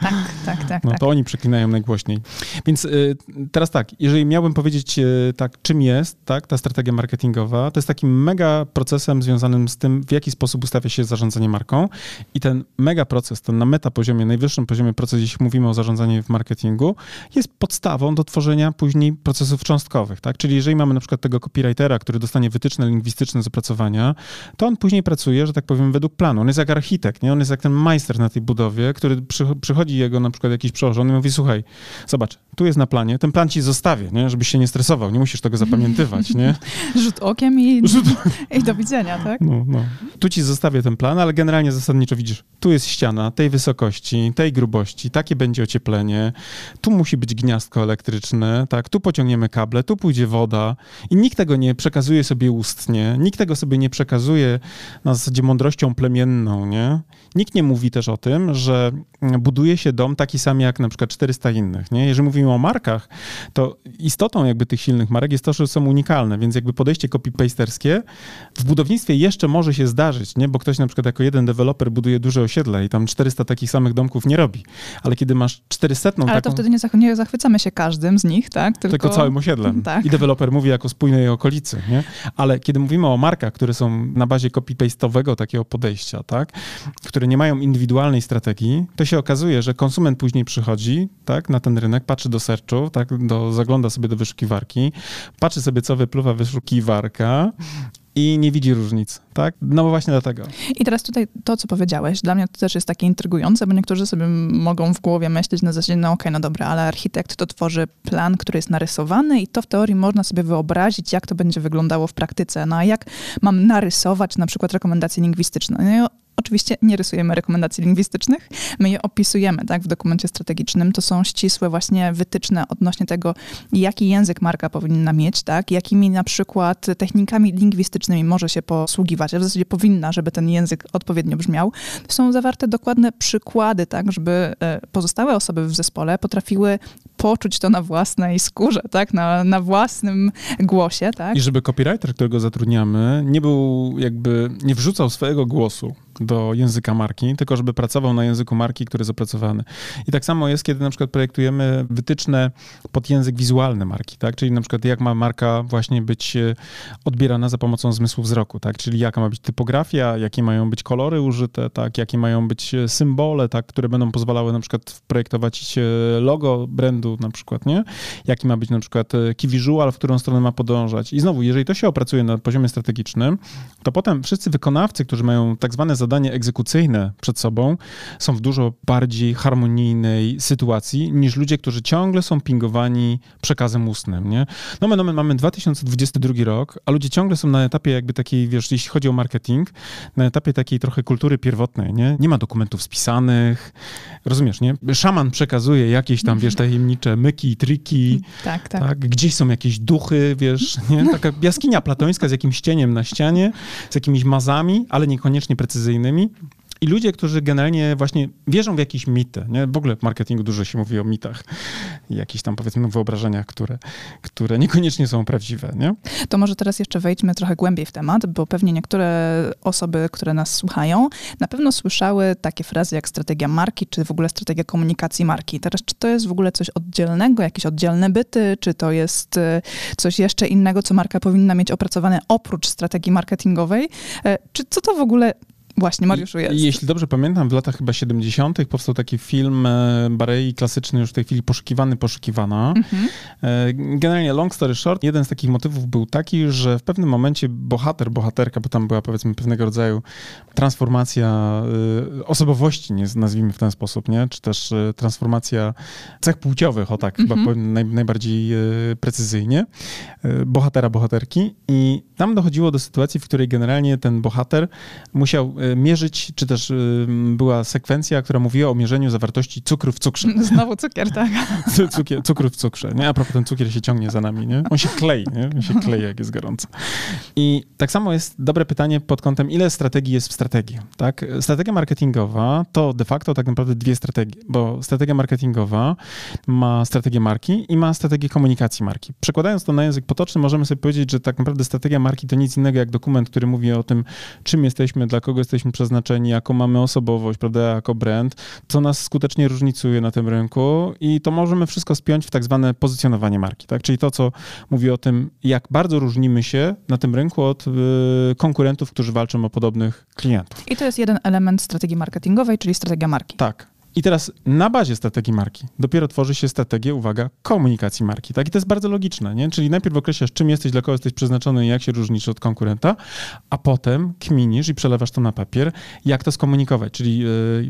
tak, tak, tak. No tak. to oni przeklinają najgłośniej. Więc y, teraz tak, jeżeli miałbym powiedzieć y, tak, czym jest tak, ta strategia marketingowa, to jest takim mega procesem związanym z tym, w jaki sposób ustawia się zarządzanie marką. I ten mega proces, ten na meta poziomie, najwyższym poziomie proces, jeśli mówimy o zarządzaniu w marketingu, jest podstawą do tworzenia później procesów cząstkowych, tak? Czyli jeżeli mamy na przykład tego copywritera, który dostanie wytyczne lingwistyczne z opracowania, to on później pracuje, że tak powiem, według planu. On jest jak architekt, nie? On jest jak ten majster na tej budowie, który przychodzi jego na przykład jakiś przełożony i mówi, słuchaj, zobacz, tu jest na planie, ten plan ci zostawię, nie? Żebyś się nie stresował, nie musisz tego zapamiętywać, nie? Rzut okiem i, Rzut... i do widzenia, tak? No, no. Tu ci zostawię ten plan, ale generalnie zasadniczo widzisz, tu jest ściana tej wysokości, tej grubości, takie będzie ocieplenie, tu musi być gniazdko elektryczne, tak, tu pociągniemy kable, tu pójdzie woda i nikt tego nie przekazuje sobie ustnie, nikt tego sobie nie przekazuje na zasadzie mądrością plemienną, nie? Nikt nie mówi też o tym, że buduje się dom taki sam jak na przykład 400 innych, nie? Jeżeli mówimy o markach, to istotą jakby tych silnych marek jest to, że są unikalne, więc jakby podejście copy-pasterskie w budownictwie jeszcze może się zdarzyć, nie? Bo ktoś na przykład jako jeden jeden deweloper buduje duże osiedle i tam 400 takich samych domków nie robi. Ale kiedy masz 400 Ale taką... to wtedy nie, zach- nie zachwycamy się każdym z nich, tak? Tylko, Tylko całym osiedlem. Tak. I deweloper mówi jako spójnej okolicy, nie? Ale kiedy mówimy o markach, które są na bazie copy-paste'owego takiego podejścia, tak? Które nie mają indywidualnej strategii, to się okazuje, że konsument później przychodzi, tak? Na ten rynek, patrzy do searchu, tak? Do, zagląda sobie do wyszukiwarki, patrzy sobie, co wypluwa wyszukiwarka i nie widzi różnic, tak? No bo właśnie dlatego. I teraz tutaj to, co powiedziałeś, dla mnie to też jest takie intrygujące, bo niektórzy sobie mogą w głowie myśleć na zasadzie, no okej, no dobra, ale architekt to tworzy plan, który jest narysowany i to w teorii można sobie wyobrazić, jak to będzie wyglądało w praktyce. No a jak mam narysować na przykład rekomendacje lingwistyczne? No Oczywiście nie rysujemy rekomendacji lingwistycznych, my je opisujemy tak, w dokumencie strategicznym. To są ścisłe właśnie wytyczne odnośnie tego, jaki język marka powinna mieć, tak, jakimi na przykład technikami lingwistycznymi może się posługiwać, a w zasadzie powinna, żeby ten język odpowiednio brzmiał. Są zawarte dokładne przykłady, tak, żeby e, pozostałe osoby w zespole potrafiły poczuć to na własnej skórze, tak, na, na własnym głosie. Tak. I żeby copywriter, którego zatrudniamy, nie był jakby, nie wrzucał swojego głosu do języka marki, tylko żeby pracował na języku marki, który jest opracowany. I tak samo jest, kiedy na przykład projektujemy wytyczne pod język wizualny marki, tak? Czyli na przykład jak ma marka właśnie być e, odbierana za pomocą zmysłu wzroku, tak? Czyli jaka ma być typografia, jakie mają być kolory użyte, tak? Jakie mają być e, symbole, tak? Które będą pozwalały na przykład projektować e, logo brandu na przykład, nie? Jaki ma być na przykład key visual, w którą stronę ma podążać. I znowu, jeżeli to się opracuje na poziomie strategicznym, to potem wszyscy wykonawcy, którzy mają tak zwane zadanie egzekucyjne przed sobą, są w dużo bardziej harmonijnej sytuacji niż ludzie, którzy ciągle są pingowani przekazem ustnym, nie? No my, no my mamy 2022 rok, a ludzie ciągle są na etapie jakby takiej, wiesz, jeśli chodzi o marketing, na etapie takiej trochę kultury pierwotnej, nie? Nie ma dokumentów spisanych, rozumiesz, nie? Szaman przekazuje jakieś tam, wiesz, tajemnicze myki i triki, Tak, tak. tak? Gdzieś są jakieś duchy, wiesz, nie? Taka jaskinia platońska z jakimś cieniem na ścianie, z jakimiś mazami, ale niekoniecznie precyzyjnymi. I ludzie, którzy generalnie właśnie wierzą w jakieś mity, nie? W ogóle w marketingu dużo się mówi o mitach jakichś tam powiedzmy wyobrażeniach, które, które niekoniecznie są prawdziwe, nie? To może teraz jeszcze wejdźmy trochę głębiej w temat, bo pewnie niektóre osoby, które nas słuchają, na pewno słyszały takie frazy jak strategia marki, czy w ogóle strategia komunikacji marki. Teraz, czy to jest w ogóle coś oddzielnego, jakieś oddzielne byty, czy to jest e, coś jeszcze innego, co marka powinna mieć opracowane oprócz strategii marketingowej? E, Czy co to w ogóle Właśnie, Mariuszu jest. Jeśli dobrze pamiętam, w latach chyba 70. powstał taki film e, Barei, klasyczny już w tej chwili Poszukiwany, Poszukiwana. Mhm. E, Generalnie, long story short, jeden z takich motywów był taki, że w pewnym momencie bohater, bohaterka, bo tam była powiedzmy pewnego rodzaju transformacja e, osobowości, nie, nazwijmy w ten sposób, nie? czy też transformacja cech płciowych, o tak, chyba Mhm. powiem naj, najbardziej precyzyjnie, bohatera, bohaterki. I tam dochodziło do sytuacji, w której generalnie ten bohater musiał mierzyć, czy też e, była sekwencja, która mówiła o mierzeniu zawartości cukru w cukrze. Znowu cukier, tak. Cukier, cukru w cukrze, nie? A propos, ten cukier się ciągnie za nami, nie? On się klei, nie? On się klei, jak jest gorąco. I tak samo jest dobre pytanie pod kątem, ile strategii jest w strategii, tak? Strategia marketingowa to de facto tak naprawdę dwie strategie, bo strategia marketingowa ma strategię marki i ma strategię komunikacji marki. Przekładając to na język potoczny, możemy sobie powiedzieć, że tak naprawdę strategia marki to nic innego jak dokument, który mówi o tym, czym jesteśmy, dla kogo jesteśmy przeznaczeni, jaką mamy osobowość, prawda, jako brand, co nas skutecznie różnicuje na tym rynku i to możemy wszystko spiąć w tak zwane pozycjonowanie marki, tak? Czyli to, co mówi o tym, jak bardzo różnimy się na tym rynku od y, konkurentów, którzy walczą o podobnych klientów. I to jest jeden element strategii marketingowej, czyli strategia marki. Tak. I teraz na bazie strategii marki dopiero tworzy się strategię, uwaga, komunikacji marki. Tak? I to jest bardzo logiczne, nie? Czyli najpierw określasz, czym jesteś, dla kogo jesteś przeznaczony i jak się różnisz od konkurenta, a potem kminisz i przelewasz to na papier, jak to skomunikować, czyli y,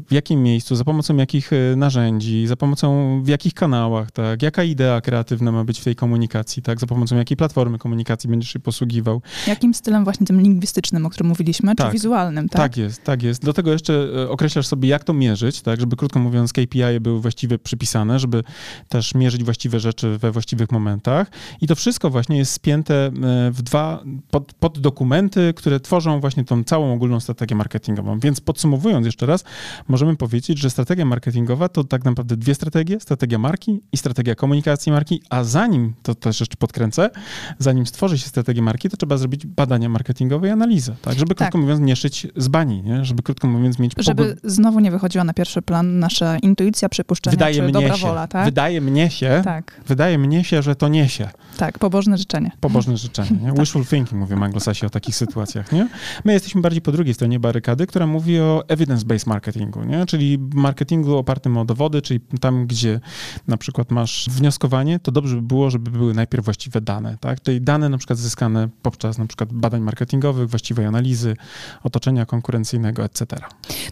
w jakim miejscu, za pomocą jakich y, narzędzi, za pomocą w jakich kanałach, tak? Jaka idea kreatywna ma być w tej komunikacji, tak? Za pomocą jakiej platformy komunikacji będziesz się posługiwał. Jakim stylem właśnie tym lingwistycznym, o którym mówiliśmy, Tak. czy wizualnym, tak? Tak jest, tak jest. Do tego jeszcze e, określasz sobie, jak to mierzyć, tak, żeby krótko krótko mówiąc KPI były właściwie przypisane, żeby też mierzyć właściwe rzeczy we właściwych momentach i to wszystko właśnie jest spięte e, w dwa pod, pod dokumenty, które tworzą właśnie tą całą ogólną strategię marketingową. Więc podsumowując jeszcze raz, możemy powiedzieć, że strategia marketingowa to tak naprawdę dwie strategie, strategia marki i strategia komunikacji marki, a zanim, to też jeszcze podkręcę, zanim stworzy się strategię marki, to trzeba zrobić badania marketingowe i analizę, tak, żeby krótko tak. mówiąc nie szyć z bani, nie? żeby krótko mówiąc mieć... Żeby znowu nie wychodziła na pierwszy plan nasza intuicja, przypuszczenia wydaje czy dobra się, wola, tak? Wydaje mnie się, tak. wydaje mnie się, że to niesie. Tak, pobożne życzenie. Pobożne życzenie, nie? Tak. Wishful thinking, mówią anglosasi o takich sytuacjach, nie? My jesteśmy bardziej po drugiej stronie barykady, która mówi o evidence-based marketingu, nie? Czyli marketingu opartym o dowody, czyli tam, gdzie na przykład masz wnioskowanie, to dobrze by było, żeby były najpierw właściwe dane, tak? Czyli dane na przykład zyskane poprzez na przykład badań marketingowych, właściwej analizy, otoczenia konkurencyjnego, etc.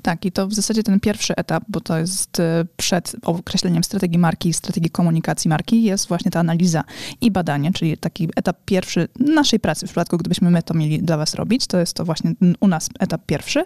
Tak, i to w zasadzie ten pierwszy etap, bo to jest e, przed określeniem strategii marki i strategii komunikacji marki, jest właśnie ta analiza i badanie, czyli taki etap pierwszy naszej pracy, w przypadku gdybyśmy my to mieli dla was robić, to jest to właśnie u nas etap pierwszy.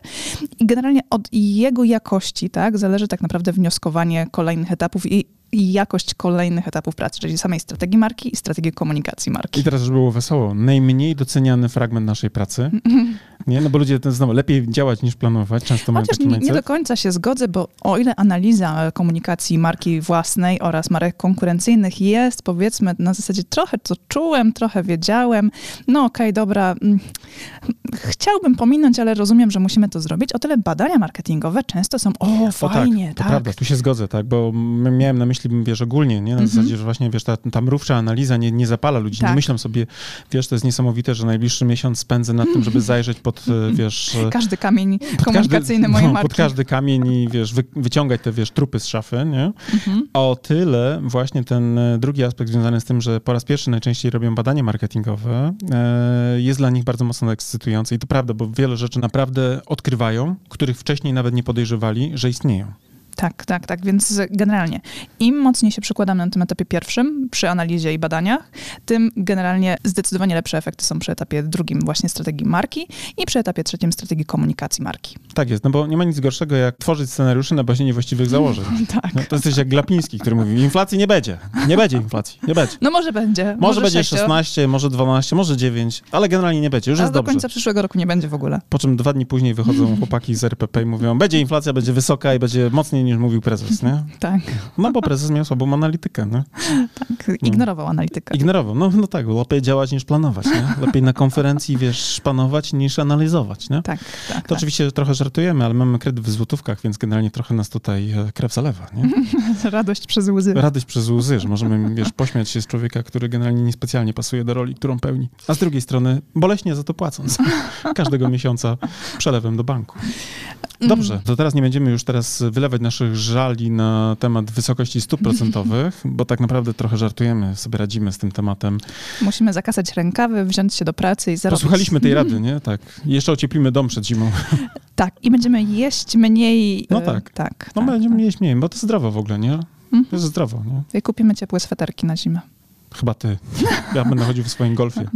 I generalnie od jego jakości, tak, zależy tak naprawdę wnioskowanie kolejnych etapów i i jakość kolejnych etapów pracy, czyli samej strategii marki i strategii komunikacji marki. I teraz, żeby było wesoło, najmniej doceniany fragment naszej pracy, nie? No bo ludzie to znowu lepiej działać niż planować, często mają Chociaż nie, nie do końca się zgodzę, bo o ile analiza komunikacji marki własnej oraz marek konkurencyjnych jest, powiedzmy, na zasadzie trochę to czułem, trochę wiedziałem, no okej, okay, dobra, mm, chciałbym pominąć, ale rozumiem, że musimy to zrobić, o tyle badania marketingowe często są, o, fajnie, o tak, tak. prawda, tu się zgodzę, tak, bo miałem na myśli wiesz, ogólnie, nie? Na mm -hmm. zasadzie, że właśnie, wiesz, ta, ta mrówcza analiza nie, nie zapala ludzi. Tak. Nie myślą sobie, wiesz, to jest niesamowite, że najbliższy miesiąc spędzę nad tym, żeby zajrzeć pod, e, wiesz... E, każdy kamień komunikacyjny każdy, mojej no, marki. Pod każdy kamień i, wiesz, wy, wyciągać te, wiesz, trupy z szafy, nie? Mm -hmm. O tyle właśnie ten e, drugi aspekt związany z tym, że po raz pierwszy najczęściej robią badania marketingowe, jest dla nich bardzo mocno ekscytujący i to prawda, bo wiele rzeczy naprawdę odkrywają, których wcześniej nawet nie podejrzewali, że istnieją. Tak, tak, tak. Więc generalnie im mocniej się przykładamy na tym etapie pierwszym, przy analizie i badaniach, tym generalnie zdecydowanie lepsze efekty są przy etapie drugim właśnie strategii marki i przy etapie trzecim strategii komunikacji marki. Tak jest, no bo nie ma nic gorszego jak tworzyć scenariusze na bazie niewłaściwych założeń. tak. No, to jesteś jak Glapiński, który mówi, inflacji nie będzie. Nie będzie inflacji, nie będzie. No może będzie. Może, może będzie 6. 16, może 12, może 9, ale generalnie nie będzie, już A jest do dobrze. do końca przyszłego roku nie będzie w ogóle. Po czym dwa dni później wychodzą chłopaki z RPP i mówią, będzie inflacja, będzie wysoka i będzie mocniej niż mówił prezes, nie? Tak. No bo prezes miał słabą analitykę, nie? Tak, ignorował analitykę. Ignorował, no, no tak, lepiej działać niż planować, nie? Lepiej na konferencji, wiesz, szpanować niż analizować, nie? Tak, tak. To tak. oczywiście trochę żartujemy, ale mamy kredyt w złotówkach, więc generalnie trochę nas tutaj e, krew zalewa, nie? Radość przez łzy. Radość przez łzy, że możemy, wiesz, pośmiać się z człowieka, który generalnie niespecjalnie pasuje do roli, którą pełni. A z drugiej strony boleśnie za to płacąc. Każdego miesiąca przelewem do banku. Dobrze, to teraz nie będziemy już teraz wylewać naszych żali na temat wysokości stóp procentowych, bo tak naprawdę trochę żartujemy, sobie radzimy z tym tematem. Musimy zakasać rękawy, wziąć się do pracy i zarobić. Posłuchaliśmy tej rady, nie? Tak. Jeszcze ocieplimy dom przed zimą. Tak, i będziemy jeść mniej. No e, tak. tak no tak, będziemy tak. jeść mniej, bo to zdrowo w ogóle, nie? Mhm. To jest zdrowo, nie? I kupimy ciepłe sweterki na zimę. Chyba ty. Ja będę chodził w swoim golfie.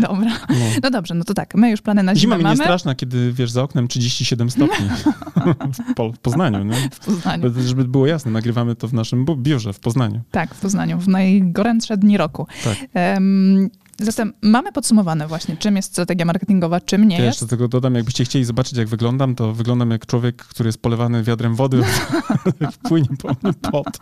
Dobra. No. no. dobrze, no to tak, my już plany na zimę Zima mi nie straszna, kiedy wiesz za oknem 37 stopni w, po, w Poznaniu. Nie? W Poznaniu. Żeby było jasne, nagrywamy to w naszym biurze w Poznaniu. Tak, w Poznaniu, w najgorętsze dni roku. Tak. Um, Zatem mamy podsumowane właśnie, czym jest strategia marketingowa, czym nie ja jest. Jeszcze tego dodam, jakbyście chcieli zobaczyć, jak wyglądam, to wyglądam jak człowiek, który jest polewany wiadrem wody, płynie po mnie pot.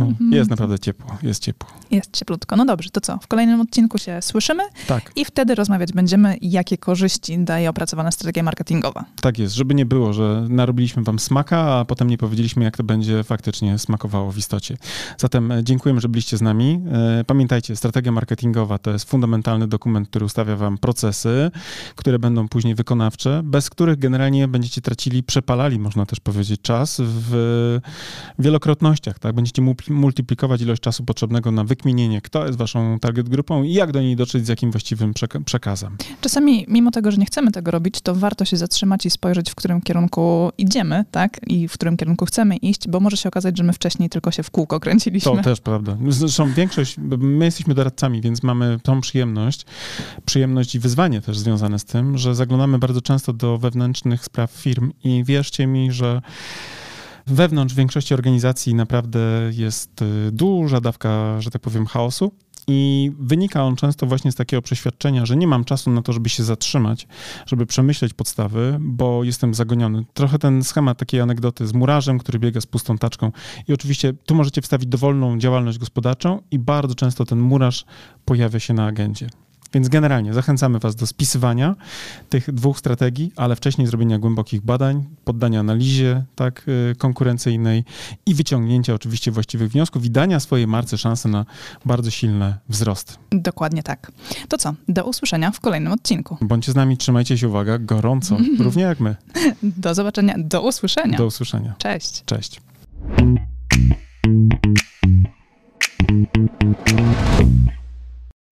No, mhm. jest naprawdę ciepło, jest ciepło. Jest cieplutko. No dobrze, to co? W kolejnym odcinku się słyszymy tak. i wtedy rozmawiać będziemy, jakie korzyści daje opracowana strategia marketingowa. Tak jest, żeby nie było, że narobiliśmy wam smaka, a potem nie powiedzieliśmy, jak to będzie faktycznie smakowało w istocie. Zatem e, dziękujemy, że byliście z nami. E, pamiętajcie, strategia marketingowa to jest fundamentalny dokument, który ustawia wam procesy, które będą później wykonawcze, bez których generalnie będziecie tracili, przepalali, można też powiedzieć, czas w wielokrotnościach. Tak? Będziecie multiplikować ilość czasu potrzebnego na wykminienie, kto jest waszą target grupą i jak do niej dotrzeć, z jakim właściwym przekazem. Czasami, mimo tego, że nie chcemy tego robić, to warto się zatrzymać i spojrzeć, w którym kierunku idziemy, tak? I w którym kierunku chcemy iść, bo może się okazać, że my wcześniej tylko się w kółko kręciliśmy. To też prawda. Zresztą większość, my jesteśmy doradcami więc mamy tą przyjemność, przyjemność i wyzwanie też związane z tym, że zaglądamy bardzo często do wewnętrznych spraw firm i wierzcie mi, że wewnątrz większości organizacji naprawdę jest y, duża dawka, że tak powiem, chaosu. I wynika on często właśnie z takiego przeświadczenia, że nie mam czasu na to, żeby się zatrzymać, żeby przemyśleć podstawy, bo jestem zagoniony. Trochę ten schemat takiej anegdoty z murarzem, który biega z pustą taczką. I oczywiście tu możecie wstawić dowolną działalność gospodarczą, i bardzo często ten murarz pojawia się na agendzie. Więc generalnie zachęcamy Was do spisywania tych dwóch strategii, ale wcześniej zrobienia głębokich badań, poddania analizie tak, y, konkurencyjnej i wyciągnięcia oczywiście właściwych wniosków i dania swojej marce szansy na bardzo silny wzrost. Dokładnie tak. To co? Do usłyszenia w kolejnym odcinku. Bądźcie z nami, trzymajcie się, uwaga, gorąco, równie jak my. Do zobaczenia, do usłyszenia. Do usłyszenia. Cześć. Cześć.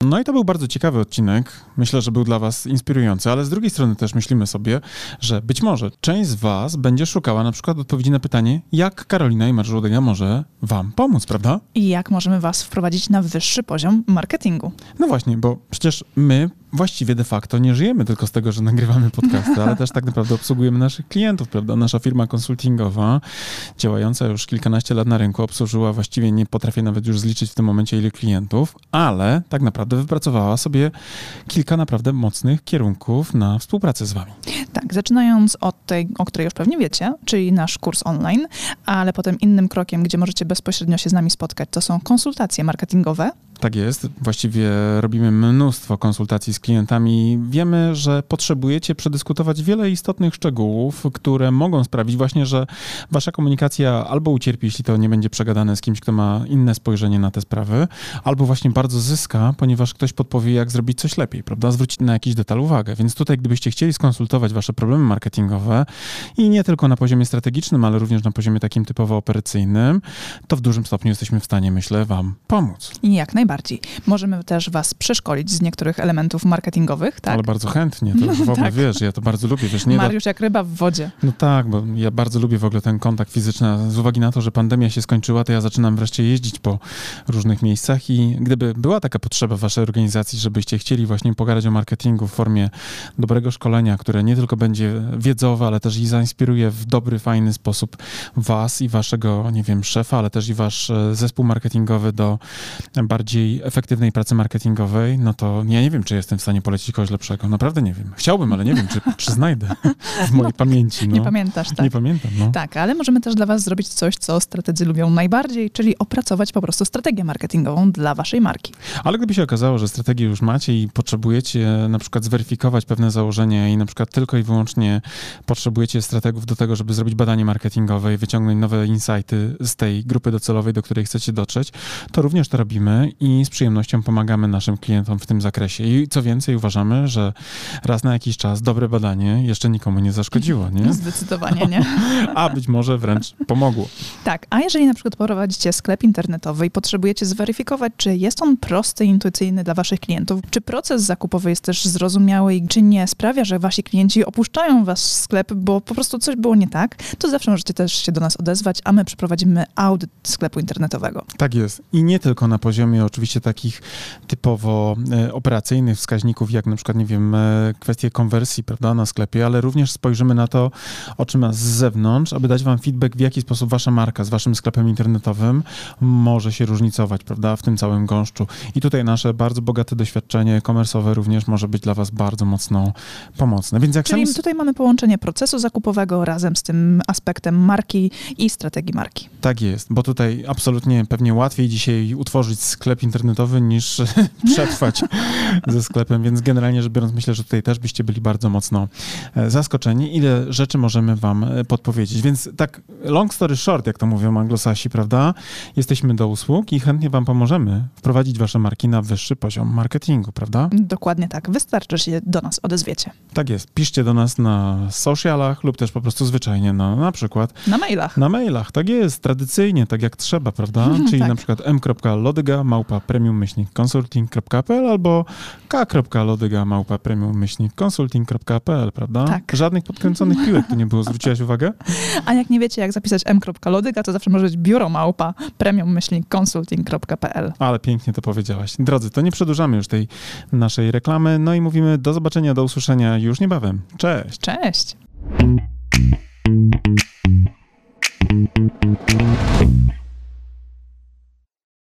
No i to był bardzo ciekawy odcinek. Myślę, że był dla Was inspirujący, ale z drugiej strony też myślimy sobie, że być może część z Was będzie szukała na przykład odpowiedzi na pytanie, jak Karolina i Marżułodega może Wam pomóc, prawda? I jak możemy Was wprowadzić na wyższy poziom marketingu. No właśnie, bo przecież my właściwie de facto nie żyjemy tylko z tego, że nagrywamy podcasty, ale też tak naprawdę obsługujemy naszych klientów, prawda? Nasza firma konsultingowa, działająca już kilkanaście lat na rynku, obsłużyła właściwie, nie potrafię nawet już zliczyć w tym momencie ile klientów, ale tak naprawdę wypracowała sobie kilka naprawdę mocnych kierunków na współpracę z wami. Tak, zaczynając od tej, o której już pewnie wiecie, czyli nasz kurs online, ale potem innym krokiem, gdzie możecie bezpośrednio się z nami spotkać, to są konsultacje marketingowe, tak jest. Właściwie robimy mnóstwo konsultacji z klientami. Wiemy, że potrzebujecie przedyskutować wiele istotnych szczegółów, które mogą sprawić właśnie, że wasza komunikacja albo ucierpi, jeśli to nie będzie przegadane z kimś, kto ma inne spojrzenie na te sprawy, albo właśnie bardzo zyska, ponieważ ktoś podpowie, jak zrobić coś lepiej, prawda? Zwrócić na jakiś detal uwagę. Więc tutaj, gdybyście chcieli skonsultować wasze problemy marketingowe i nie tylko na poziomie strategicznym, ale również na poziomie takim typowo operacyjnym, to w dużym stopniu jesteśmy w stanie, myślę, wam pomóc. Jak najbardziej najbardziej. Możemy też was przeszkolić z niektórych elementów marketingowych, tak? Ale bardzo chętnie, to w ogóle tak. wiesz, ja to bardzo lubię. Wiesz, nie Mariusz jak ryba w wodzie. No tak, bo ja bardzo lubię w ogóle ten kontakt fizyczny. Z uwagi na to, że pandemia się skończyła, to ja zaczynam wreszcie jeździć po różnych miejscach i gdyby była taka potrzeba w waszej organizacji, żebyście chcieli właśnie pogadać o marketingu w formie dobrego szkolenia, które nie tylko będzie wiedzowe, ale też i zainspiruje w dobry, fajny sposób was i waszego, nie wiem, szefa, ale też i wasz e, zespół marketingowy do bardziej bardziej efektywnej pracy marketingowej, no to ja nie wiem, czy jestem w stanie polecić kogoś lepszego. Naprawdę nie wiem. Chciałbym, ale nie wiem, czy, czy znajdę w mojej no, pamięci. No. Nie pamiętasz, tak? Nie pamiętam, no. Tak, ale możemy też dla was zrobić coś, co strategzy lubią najbardziej, czyli opracować po prostu strategię marketingową dla waszej marki. Ale gdyby się okazało, że strategię już macie i potrzebujecie na przykład zweryfikować pewne założenia i na przykład tylko i wyłącznie potrzebujecie strategów do tego, żeby zrobić badanie marketingowe i wyciągnąć nowe insighty z tej grupy docelowej, do której chcecie dotrzeć, to również to robimy i i z przyjemnością pomagamy naszym klientom w tym zakresie. I co więcej, uważamy, że raz na jakiś czas dobre badanie jeszcze nikomu nie zaszkodziło, nie? Zdecydowanie nie. A być może wręcz pomogło. Tak, a jeżeli na przykład prowadzicie sklep internetowy i potrzebujecie zweryfikować, czy jest on prosty, intuicyjny dla waszych klientów, czy proces zakupowy jest też zrozumiały i czy nie sprawia, że wasi klienci opuszczają wasz sklep, bo po prostu coś było nie tak, to zawsze możecie też się do nas odezwać, a my przeprowadzimy audyt sklepu internetowego. Tak jest. I nie tylko na poziomie oczywiście takich typowo e, operacyjnych wskaźników, jak na przykład, nie wiem, e, kwestie konwersji, prawda, na sklepie, ale również spojrzymy na to, oczyma z zewnątrz, aby dać wam feedback, w jaki sposób wasza marka z waszym sklepem internetowym może się różnicować, prawda, w tym całym gąszczu. I tutaj nasze bardzo bogate doświadczenie komersowe również może być dla was bardzo mocno pomocne. Więc jak Czyli sami... tutaj mamy połączenie procesu zakupowego razem z tym aspektem marki i strategii marki. Tak jest, bo tutaj absolutnie pewnie łatwiej dzisiaj utworzyć sklep internetowy niż przetrwać ze sklepem, więc generalnie rzecz biorąc myślę, że tutaj też byście byli bardzo mocno e, zaskoczeni, ile rzeczy możemy wam e, podpowiedzieć. Więc tak long story short, jak to mówią anglosasi, prawda? Jesteśmy do usług i chętnie wam pomożemy wprowadzić wasze marki na wyższy poziom marketingu, prawda? Dokładnie tak. Wystarczy, że się do nas odezwiecie. Tak jest. Piszcie do nas na socialach lub też po prostu zwyczajnie na, na przykład... Na mailach. Na mailach, tak jest. Tradycyjnie, tak jak trzeba, prawda? Czyli tak. na przykład m.lodyga małpa premium-consulting.pl albo k.lodyga małpa premium-consulting.pl, prawda? Tak. Żadnych podkręconych piłek tu nie było, zwróciłaś uwagę? A jak nie wiecie, jak zapisać m.lodyga, to zawsze może być biuro małpa premium-consulting.pl. Ale pięknie to powiedziałaś. Drodzy, to nie przedłużamy już tej naszej reklamy, no i mówimy do zobaczenia, do usłyszenia już niebawem. Cześć! Cześć! Thank you.